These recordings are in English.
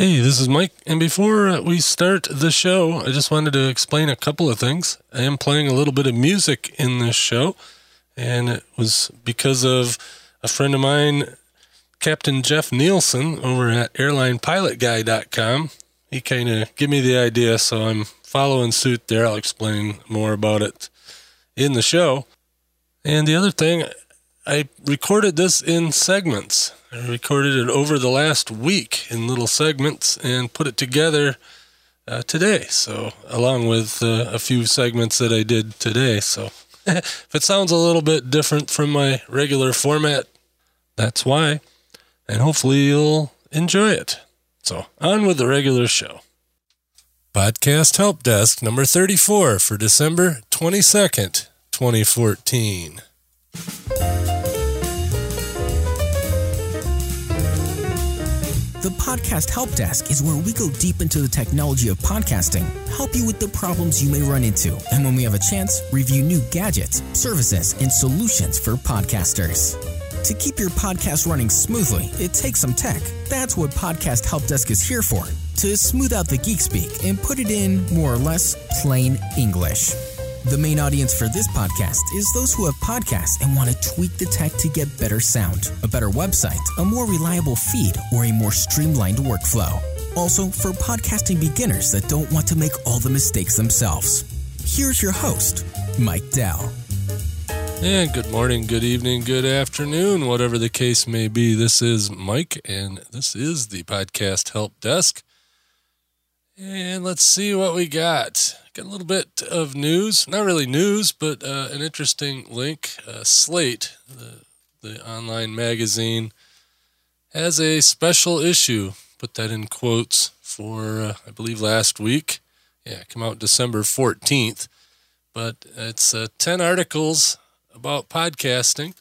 Hey, this is Mike. And before we start the show, I just wanted to explain a couple of things. I am playing a little bit of music in this show, and it was because of a friend of mine, Captain Jeff Nielsen, over at airlinepilotguy.com. He kind of gave me the idea, so I'm following suit there. I'll explain more about it in the show. And the other thing, I recorded this in segments. I recorded it over the last week in little segments and put it together uh, today. So, along with uh, a few segments that I did today. So, if it sounds a little bit different from my regular format, that's why. And hopefully, you'll enjoy it. So, on with the regular show. Podcast Help Desk number 34 for December 22nd, 2014. The Podcast Help Desk is where we go deep into the technology of podcasting, help you with the problems you may run into, and when we have a chance, review new gadgets, services, and solutions for podcasters. To keep your podcast running smoothly, it takes some tech. That's what Podcast Help Desk is here for to smooth out the geek speak and put it in more or less plain English. The main audience for this podcast is those who have podcasts and want to tweak the tech to get better sound, a better website, a more reliable feed, or a more streamlined workflow. Also, for podcasting beginners that don't want to make all the mistakes themselves. Here's your host, Mike Dell. And good morning, good evening, good afternoon, whatever the case may be. This is Mike, and this is the Podcast Help Desk. And let's see what we got. Got a little bit of news, not really news, but uh, an interesting link. Uh, Slate, the, the online magazine, has a special issue. Put that in quotes for, uh, I believe, last week. Yeah, come out December 14th. But it's uh, 10 articles about podcasting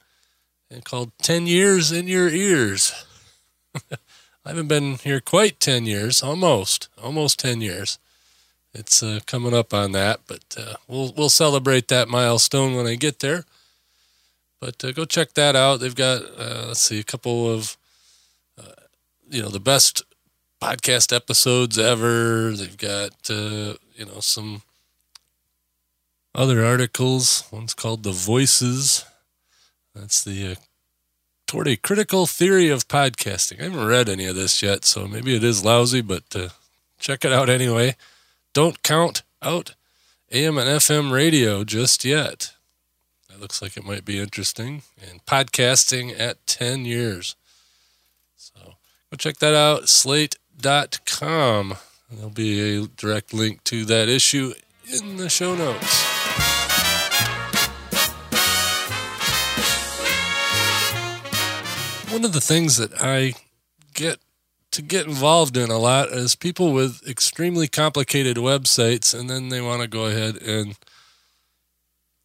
and called 10 Years in Your Ears. I haven't been here quite 10 years, almost, almost 10 years it's uh, coming up on that, but uh, we'll we'll celebrate that milestone when I get there. But uh, go check that out. They've got uh, let's see a couple of uh, you know the best podcast episodes ever. They've got uh, you know some other articles. One's called "The Voices." That's the toward a critical theory of podcasting. I haven't read any of this yet, so maybe it is lousy, but check it out anyway don't count out AM and FM radio just yet. That looks like it might be interesting. And podcasting at 10 years. So go check that out, slate.com. There'll be a direct link to that issue in the show notes. One of the things that I get to get involved in a lot is people with extremely complicated websites and then they want to go ahead and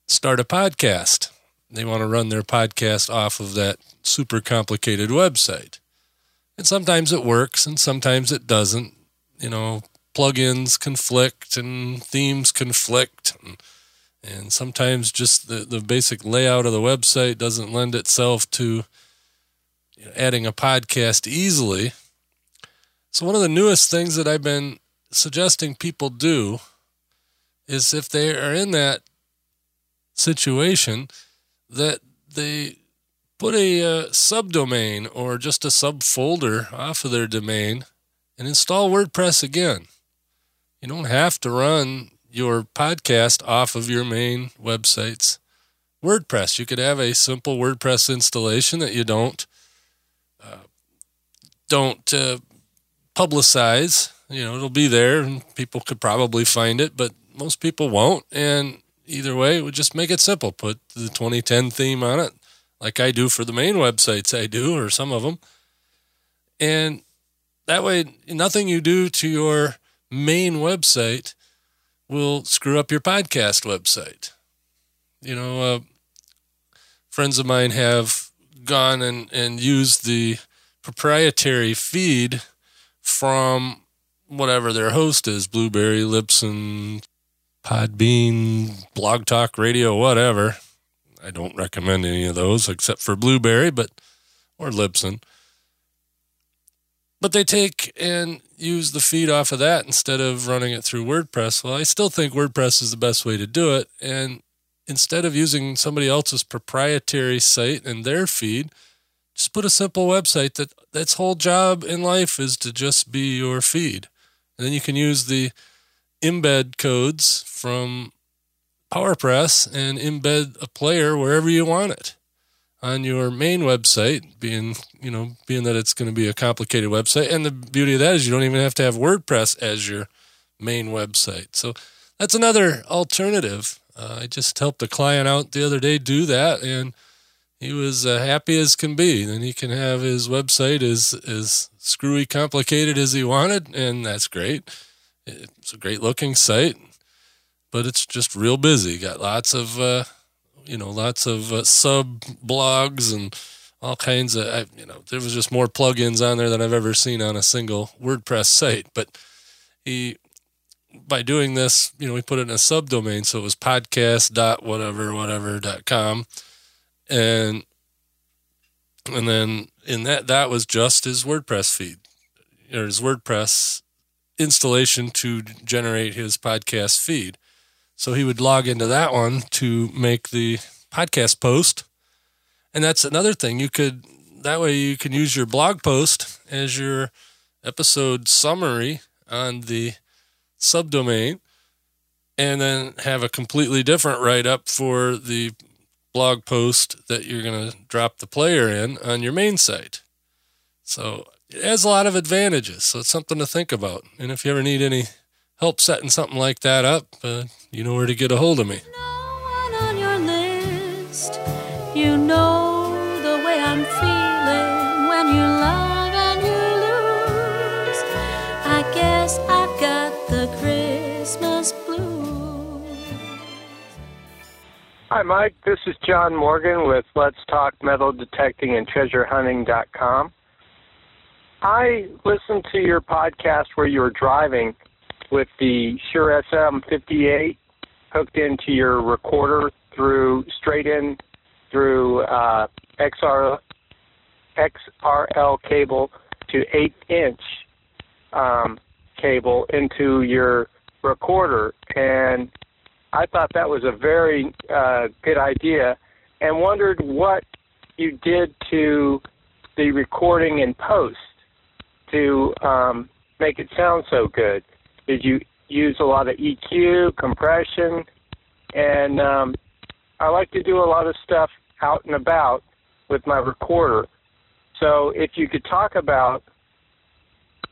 start a podcast. They want to run their podcast off of that super complicated website. And sometimes it works and sometimes it doesn't. You know, plugins conflict and themes conflict. And, and sometimes just the, the basic layout of the website doesn't lend itself to you know, adding a podcast easily so, one of the newest things that I've been suggesting people do is if they are in that situation, that they put a uh, subdomain or just a subfolder off of their domain and install WordPress again. You don't have to run your podcast off of your main website's WordPress. You could have a simple WordPress installation that you don't uh, don't uh, publicize. You know, it'll be there and people could probably find it, but most people won't. And either way, it would just make it simple. Put the 2010 theme on it, like I do for the main websites I do, or some of them. And that way, nothing you do to your main website will screw up your podcast website. You know, uh, friends of mine have gone and, and used the proprietary feed from whatever their host is Blubrry, Libsyn, Podbean, Blog Talk Radio, whatever. I don't recommend any of those except for Blubrry, but or Libsyn. but they take and use the feed off of that instead of running it through WordPress. Well, I still think WordPress is the best way to do it. And instead of using somebody else's proprietary site and their feed, just put a simple website that that's whole job in life is to just be your feed. And then you can use the embed codes from PowerPress and embed a player wherever you want it on your main website, being you know being that it's going to be a complicated website. And the beauty of that is you don't even have to have WordPress as your main website. So that's another alternative. Uh, I just helped a client out the other day do that, and he was uh, happy as can be. Then he can have his website as as screwy complicated as he wanted, and that's great. It's a great looking site, but it's just real busy. Got lots of uh, you know, lots of uh, sub blogs and all kinds of, I, you know, there was just more plugins on there than I've ever seen on a single WordPress site. But he, by doing this, you know, we put it in a subdomain. So it was podcast dot whatever, whatever dot com. And, and then in that, that was just his WordPress feed or his WordPress installation to generate his podcast feed. So he would log into that one to make the podcast post. And that's another thing. You could, that way, you can use your blog post as your episode summary on the subdomain and then have a completely different write up for the blog post that you're going to drop the player in on your main site. So it has a lot of advantages. So it's something to think about. And if you ever need any help setting something like that up, uh, you know where to get a hold of me. You know the way Hi, Mike. This is John Morgan with Let's Talk Metal Detecting and Treasure Hunting.com. I listened to your podcast where you were driving with the Shure SM58 hooked into your recorder through straight in through uh, XR, XRL cable to 8 inch um, cable into your recorder. And I thought that was a very uh, good idea and wondered what you did to the recording in post to um, make it sound so good. Did you use a lot of EQ, compression, and um, I like to do a lot of stuff out and about with my recorder. So if you could talk about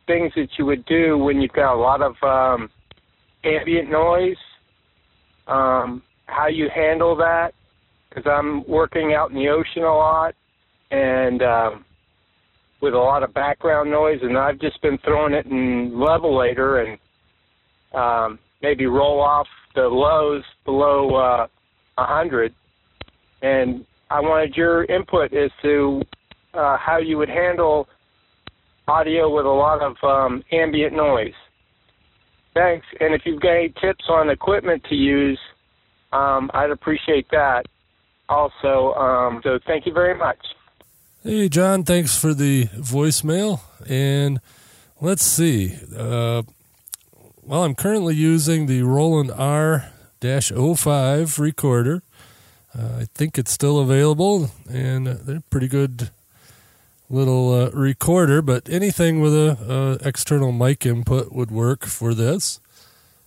things that you would do when you've got a lot of um, ambient noise, um, how you handle that, because I'm working out in the ocean a lot and um, with a lot of background noise, and I've just been throwing it in Levelator and um, maybe roll off the lows below uh, 100. And I wanted your input as to uh, how you would handle audio with a lot of um, ambient noise. Thanks. And if you've got any tips on equipment to use, um, I'd appreciate that also. Um, so thank you very much. Hey, John, thanks for the voicemail. And let's see. Uh, well, I'm currently using the Roland R 05 recorder. Uh, I think it's still available, and they're pretty good little uh, recorder. But anything with a, external mic input would work for this.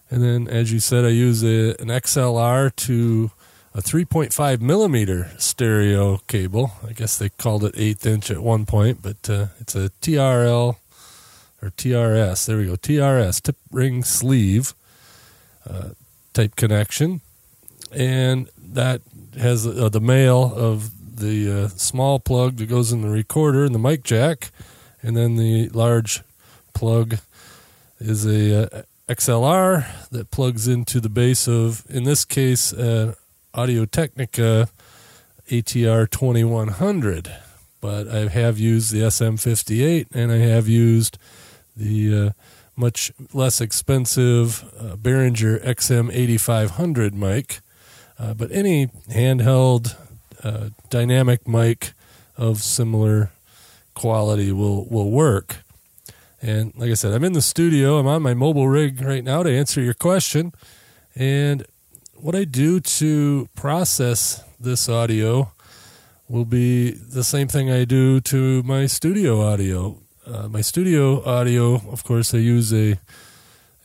And then, as you said, I use a, an XLR to a 3.5 millimeter stereo cable. I guess they called it eighth inch at one point, but uh, it's a TRL or TRS. There we go. TRS, tip ring sleeve uh, type connection. And that has uh, the male of the uh, small plug that goes in the recorder and the mic jack. And then the large plug is a uh, XLR that plugs into the base of, in this case, uh, Audio Technica ATR 2100. But I have used the SM58 and I have used the uh, much less expensive uh, Behringer XM8500 mic. Uh, but any handheld uh, dynamic mic of similar quality will, will work. And like I said, I'm in the studio. I'm on my mobile rig right now to answer your question. And what I do to process this audio will be the same thing I do to my studio audio. Uh, my studio audio, of course, I use a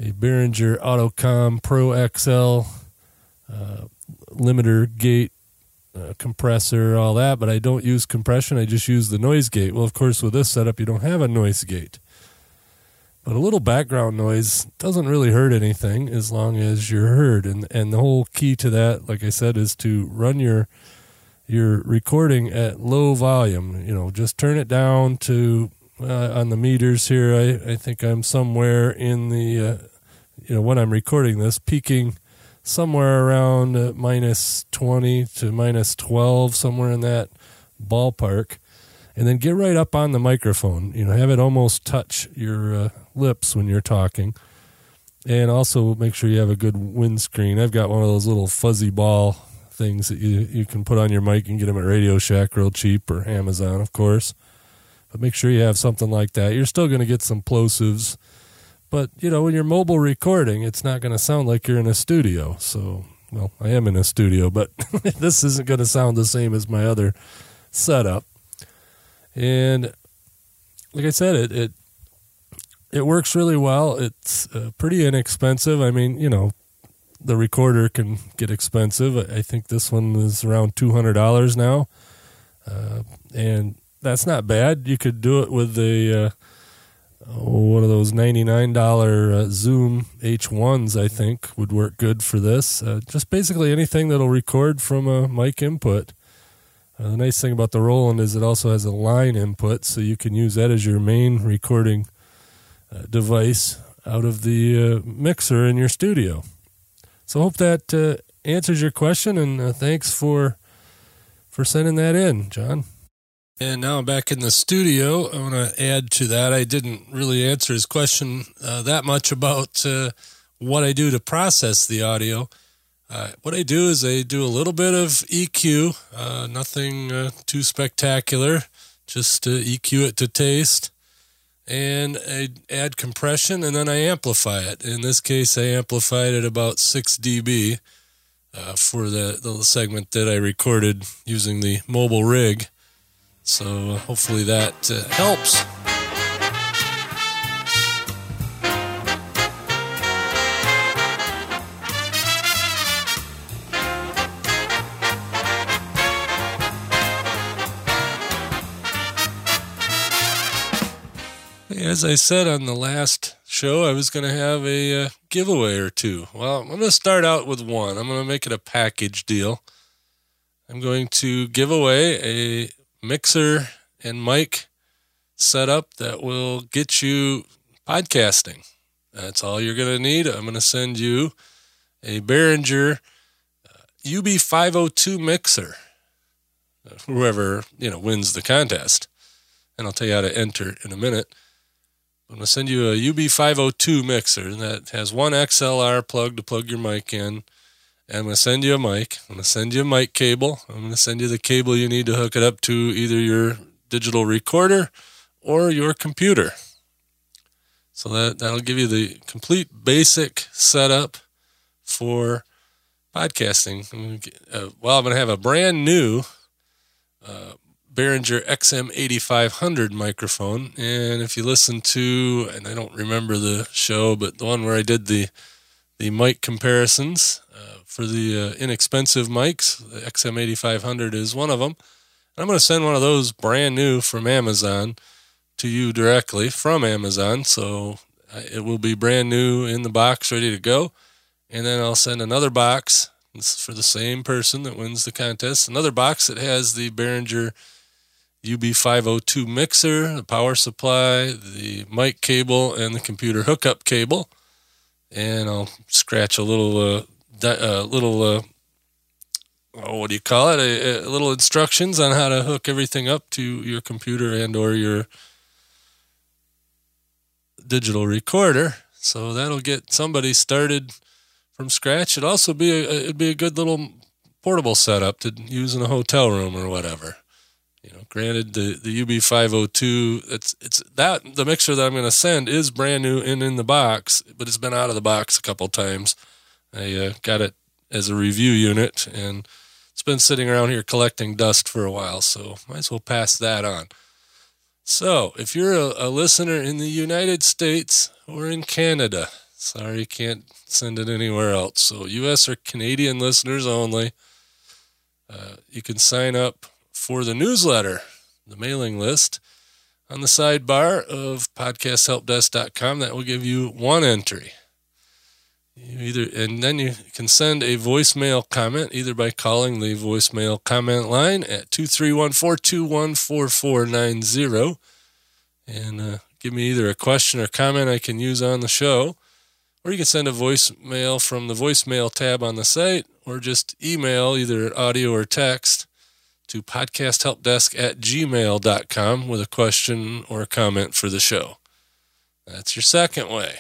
a Behringer Autocom Pro XL uh, limiter gate uh, compressor, all that, but I don't use compression. I just use the noise gate. Well, of course, with this setup, you don't have a noise gate. But a little background noise doesn't really hurt anything as long as you're heard. And and the whole key to that, like I said, is to run your your recording at low volume. You know, just turn it down to uh, on the meters here. I I think I'm somewhere in the uh, you know when I'm recording this, peaking somewhere around minus 20 to minus 12, somewhere in that ballpark. And then get right up on the microphone. You know, have it almost touch your uh, lips when you're talking. And also make sure you have a good windscreen. I've got one of those little fuzzy ball things that you, you can put on your mic and get them at Radio Shack real cheap or Amazon, of course. But make sure you have something like that. You're still going to get some plosives but, you know, when you're mobile recording, it's not going to sound like you're in a studio. So, well, I am in a studio, but this isn't going to sound the same as my other setup. And like I said, it it, it works really well. It's uh, pretty inexpensive. I mean, you know, the recorder can get expensive. I think this one is around two hundred dollars now, uh, and that's not bad. You could do it with the uh, one of those $99 uh, Zoom H1s, I think, would work good for this. Uh, just basically anything that'll record from a mic input. Uh, the nice thing about the Roland is it also has a line input, so you can use that as your main recording uh, device out of the uh, mixer in your studio. So, I hope that uh, answers your question, and thanks for for sending that in, John. And now I'm back in the studio. I want to add to that. I didn't really answer his question uh, that much about uh, what I do to process the audio. Uh, what I do is I do a little bit of EQ, uh, nothing uh, too spectacular, just EQ it to taste. And I add compression and then I amplify it. In this case, I amplified it about 6 dB uh, for the, the segment that I recorded using the mobile rig. So hopefully that uh, helps. As I said on the last show, I was going to have a uh, giveaway or two. Well, I'm going to start out with one. I'm going to make it a package deal. I'm going to give away a mixer and mic setup that will get you podcasting. That's all you're going to need. I'm going to send you a Behringer UB502 uh, mixer. Whoever, you know, wins the contest. And I'll tell you how to enter in a minute. I'm going to send you a UB502 mixer that has one XLR plug to plug your mic in I'm going to send you a mic. I'm going to send you a mic cable. I'm going to send you the cable you need to hook it up to either your digital recorder or your computer. So that, that'll give you the complete basic setup for podcasting. Uh, well, I'm going to have a brand new uh, Behringer XM8500 microphone. And if you listen to, and I don't remember the show, but the one where I did the the mic comparisons, for the uh, inexpensive mics. The XM8500 is one of them. I'm going to send one of those brand new from Amazon to you directly from Amazon. So uh, it will be brand new in the box, ready to go. And then I'll send another box for the same person that wins the contest. Another box that has the Behringer UB502 mixer, the power supply, the mic cable, and the computer hookup cable. And I'll scratch a little uh, uh, little uh, oh, what do you call it? A, a, little instructions on how to hook everything up to your computer and or your digital recorder. So that'll get somebody started from scratch. It'd also be a, it'd be a good little portable setup to use in a hotel room or whatever. You know, granted the the UB502, it's it's that the mixer that I'm going to send is brand new and in the box, but it's been out of the box a couple times. I uh, got it as a review unit, and it's been sitting around here collecting dust for a while, so might as well pass that on. So, if you're a, a listener in the United States or in Canada, sorry, can't send it anywhere else. So, U.S. or Canadian listeners only. Uh, you can sign up for the newsletter, the mailing list, on the sidebar of podcasthelpdesk.com. That will give you one entry. You either and then you can send a voicemail comment either by calling the voicemail comment line at 231-421-4490 and uh, give me either a question or comment I can use on the show or you can send a voicemail from the voicemail tab on the site or just email either audio or text to podcasthelpdesk at gmail.com with a question or a comment for the show. That's your second way.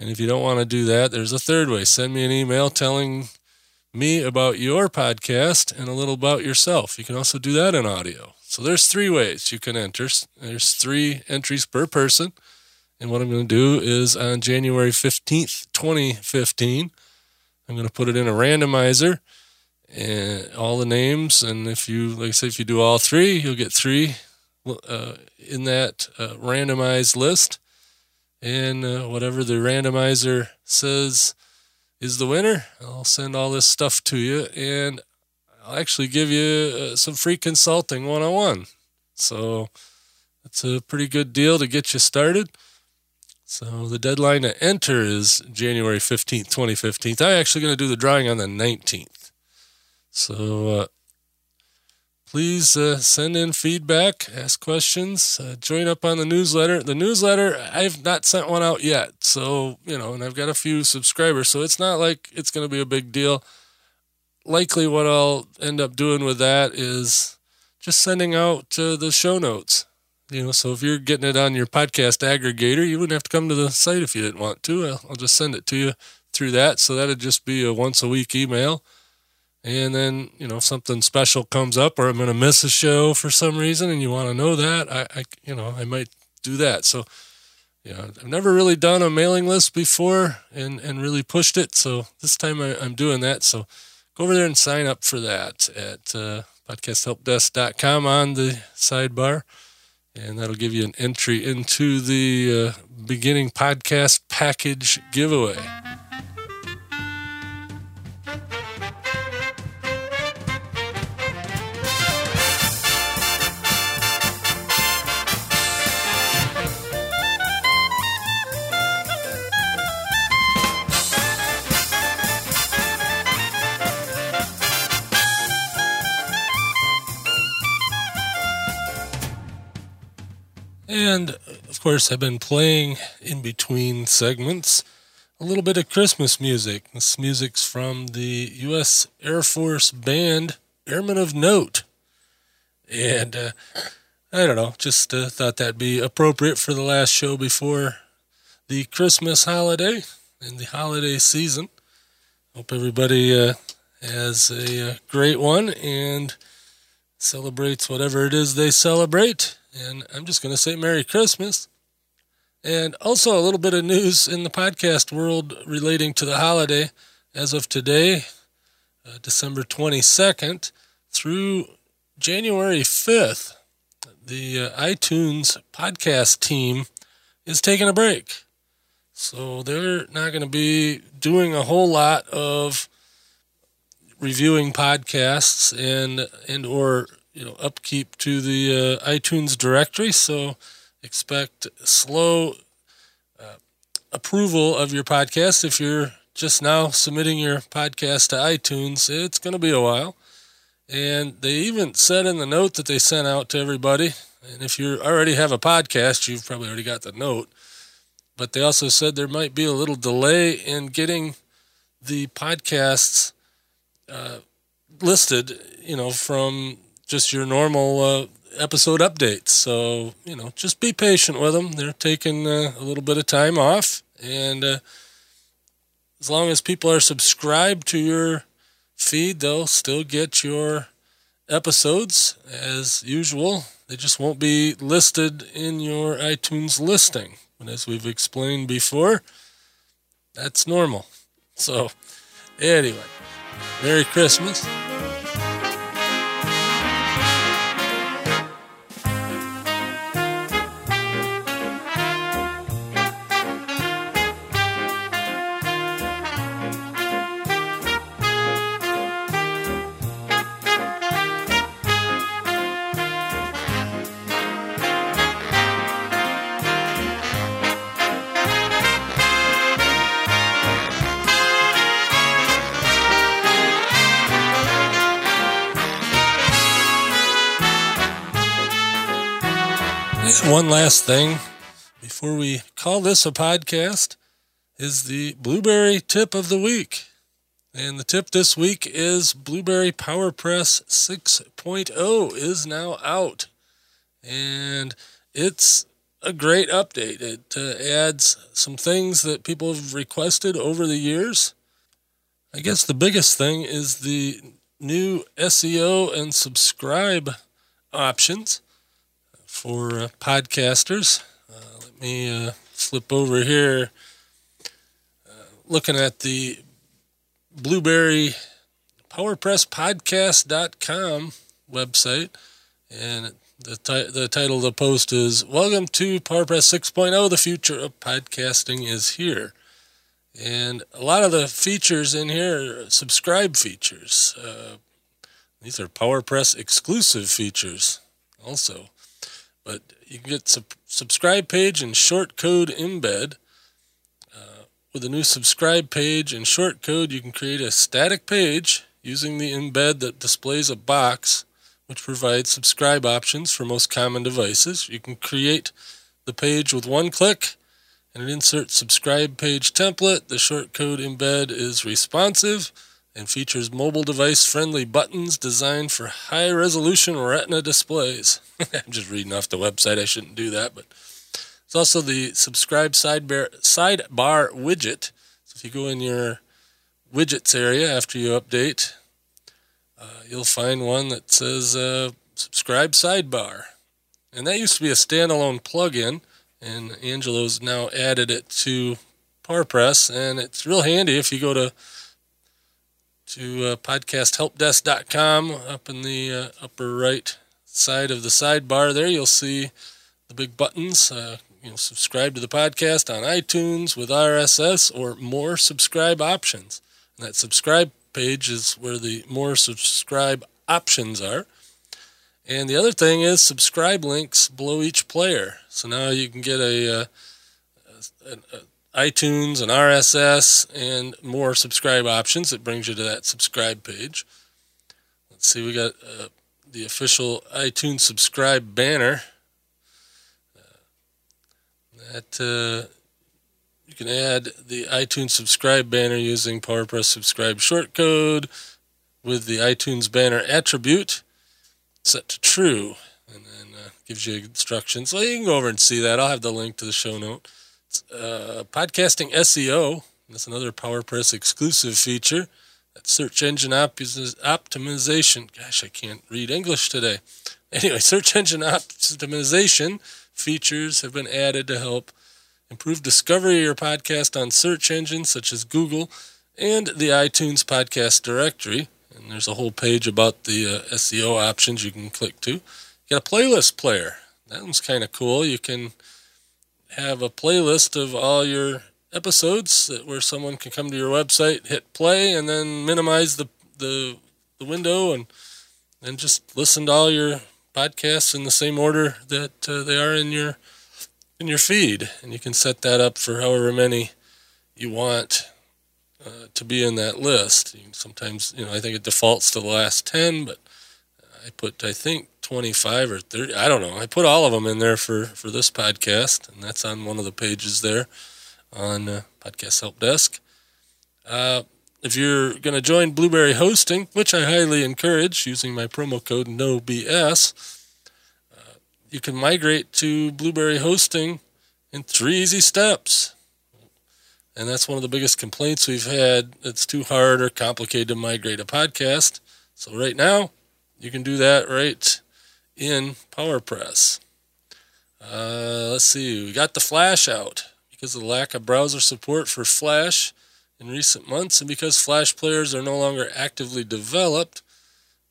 And if you don't want to do that, there's a third way. Send me an email telling me about your podcast and a little about yourself. You can also do that in audio. So there's three ways you can enter. There's three entries per person. And what I'm going to do is on January 15th, 2015, I'm going to put it in a randomizer and all the names. And if you, like I say, if you do all three, you'll get three uh, in that uh, randomized list and uh, whatever the randomizer says is the winner, I'll send all this stuff to you, and I'll actually give you uh, some free consulting one on one. So it's a pretty good deal to get you started. So the deadline to enter is January 15th, 2015. I'm actually going to do the drawing on the 19th. So uh, please uh, send in feedback, ask questions, uh, join up on the newsletter. The newsletter, I've not sent one out yet. So, you know, and I've got a few subscribers. So it's not like it's going to be a big deal. Likely, what I'll end up doing with that is just sending out uh, the show notes. You know, so if you're getting it on your podcast aggregator, you wouldn't have to come to the site if you didn't want to. I'll, I'll just send it to you through that. So that'd just be a once a week email and then, you know, if something special comes up or I'm going to miss a show for some reason and you want to know that, I, I, you know, I might do that. So, you know, I've never really done a mailing list before and, and really pushed it. So this time I, am doing that. So go over there and sign up for that at uh, podcasthelpdesk.com on the sidebar. And that'll give you an entry into the uh, beginning podcast package giveaway. And of course, I've been playing in between segments a little bit of Christmas music. This music's from the U.S. Air Force band Airmen of Note. And uh, I don't know, just uh, thought that'd be appropriate for the last show before the Christmas holiday and the holiday season. Hope everybody uh, has a uh, great one and celebrates whatever it is they celebrate. And I'm just going to say Merry Christmas. And also a little bit of news in the podcast world relating to the holiday. As of today, uh, December 22nd, through January 5th, the uh, iTunes podcast team is taking a break. So they're not going to be doing a whole lot of reviewing podcasts and and or you know upkeep to the uh, iTunes directory. So expect slow uh, approval of your podcast if you're just now submitting your podcast to iTunes. It's going to be a while. And they even said in the note that they sent out to everybody, and if you already have a podcast, you've probably already got the note. But they also said there might be a little delay in getting the podcasts uh, listed, you know, from just your normal uh, episode updates. So, you know, just be patient with them. They're taking uh, a little bit of time off. And uh, as long as people are subscribed to your feed, they'll still get your episodes as usual. They just won't be listed in your iTunes listing. But as we've explained before, that's normal. So, anyway, Merry Christmas. One last thing before we call this a podcast is the Blubrry tip of the week. And the tip this week is Blubrry PowerPress 6.0 is now out. And it's a great update. It uh, adds some things that people have requested over the years. I guess the biggest thing is the new SEO and subscribe options for uh, podcasters. Uh, let me uh, flip over here. Uh, looking at the Blubrry PowerPressPodcast.com website, and the, the title of the post is Welcome to PowerPress 6.0. The future of podcasting is here. And a lot of the features in here are subscribe features. Uh, these are PowerPress exclusive features also. But you can get sub- subscribe page and short code embed. Uh, with a new subscribe page and short code, you can create a static page using the embed that displays a box which provides subscribe options for most common devices. You can create the page with one click and it inserts subscribe page template. The short code embed is responsive and features mobile device friendly buttons designed for high resolution retina displays. I'm just reading off the website. I shouldn't do that, but it's also the subscribe sidebar, sidebar widget. So if you go in your widgets area after you update, uh, you'll find one that says uh, subscribe sidebar. And that used to be a standalone plugin, and Angelo's now added it to PowerPress, and it's real handy if you go to to uh, podcasthelpdesk.com. Up in the uh, upper right side of the sidebar there, you'll see the big buttons. Uh, you know, subscribe to the podcast on iTunes with RSS or more subscribe options. And that subscribe page is where the more subscribe options are. And the other thing is subscribe links below each player. So now you can get a, uh, a, a iTunes and RSS and more subscribe options. It brings you to that subscribe page. Let's see, we got uh, the official iTunes subscribe banner. Uh, that uh, you can add the iTunes subscribe banner using PowerPress subscribe shortcode with the iTunes banner attribute set to true, and then uh, gives you instructions. So you can go over and see that. I'll have the link to the show note uh, podcasting SEO. That's another PowerPress exclusive feature. That's search engine op- optimization. Gosh, I can't read English today. Anyway, search engine optimization features have been added to help improve discovery of your podcast on search engines such as Google and the iTunes podcast directory. And there's a whole page about the uh, SEO options you can click to. You got a playlist player. That one's kind of cool. You can have a playlist of all your episodes that where someone can come to your website, hit play, and then minimize the the, the window and and just listen to all your podcasts in the same order that uh, they are in your in your feed, and you can set that up for however many you want uh, to be in that list. Sometimes, you know, I think it defaults to the last ten, but I put I think 25 or 30. I don't know. I put all of them in there for, for this podcast, and that's on one of the pages there on uh, Podcast Help Desk. Uh, if you're going to join Blubrry Hosting, which I highly encourage using my promo code NOBS, uh, you can migrate to Blubrry Hosting in three easy steps. And that's one of the biggest complaints we've had. It's too hard or complicated to migrate a podcast. So right now, you can do that right in PowerPress. Uh, let's see, we got the Flash out because of the lack of browser support for Flash in recent months, and because Flash players are no longer actively developed,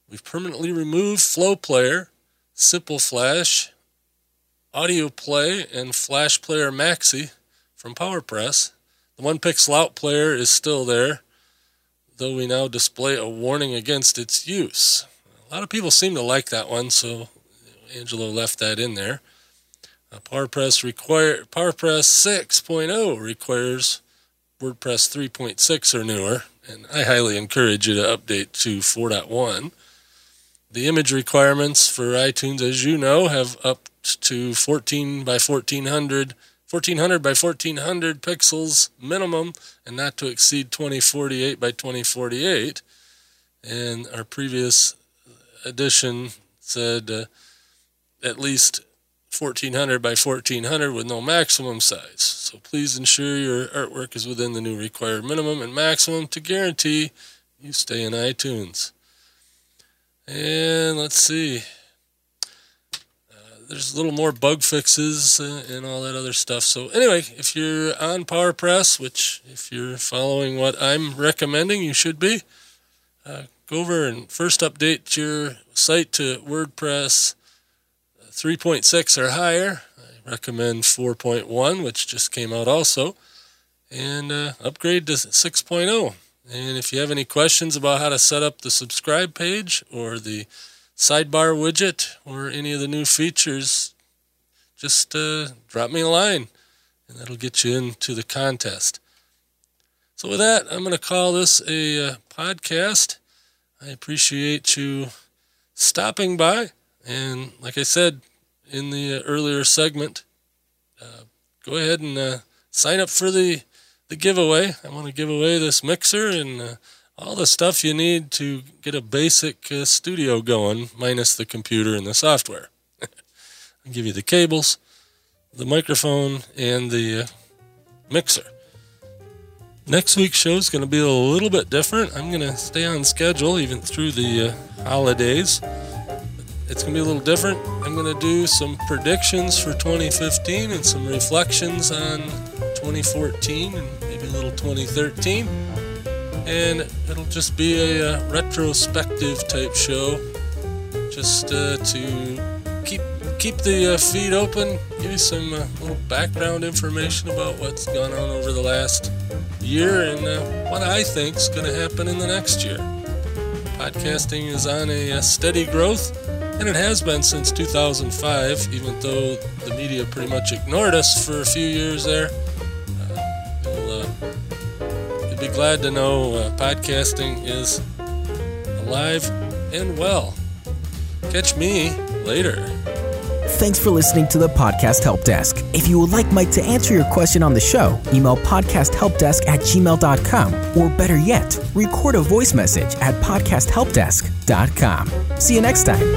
we've permanently removed Flow Player, Simple Flash, Audio Play, and Flash Player Maxi from PowerPress. The one pixel out player is still there, though we now display a warning against its use. A lot of people seem to like that one, so Angelo left that in there. Uh, PowerPress require PowerPress 6.0 requires WordPress 3.6 or newer, and I highly encourage you to update to 4.1. The image requirements for iTunes, as you know, have up to 14 by 1400, 1400 by 1400 pixels minimum, and not to exceed 2048 by 2048. And our previous edition said uh, at least 1400 by 1400 with no maximum size. So please ensure your artwork is within the new required minimum and maximum to guarantee you stay in iTunes. And let's see. Uh, there's a little more bug fixes and all that other stuff. So anyway, if you're on PowerPress, which if you're following what I'm recommending, you should be, uh, go over and first update your site to WordPress 3.6 or higher. I recommend 4.1, which just came out also, and uh, upgrade to 6.0. And if you have any questions about how to set up the subscribe page or the sidebar widget or any of the new features, just uh, drop me a line and that'll get you into the contest. So, with that, I'm going to call this a uh, podcast. I appreciate you stopping by. And like I said in the earlier segment, uh, go ahead and uh, sign up for the the giveaway. I want to give away this mixer and uh, all the stuff you need to get a basic uh, studio going, minus the computer and the software. I'll give you the cables, the microphone, and the uh, mixer. Next week's show is going to be a little bit different. I'm going to stay on schedule even through the uh, holidays. It's going to be a little different. I'm going to do some predictions for 2015 and some reflections on 2014 and maybe a little 2013. And it'll just be a, uh, retrospective type show just uh, to keep keep the uh, feed open, give you some uh, little background information about what's gone on over the last year and uh, what I think is going to happen in the next year. Podcasting is on a, a steady growth and it has been since 2005, even though the media pretty much ignored us for a few years there. Uh, you'll, uh, you'll, be glad to know uh, podcasting is alive and well. Catch me later. Thanks for listening to the Podcast Help Desk. If you would like Mike to answer your question on the show, email podcasthelpdesk at gmail.com or better yet, record a voice message at podcasthelpdesk.com. See you next time.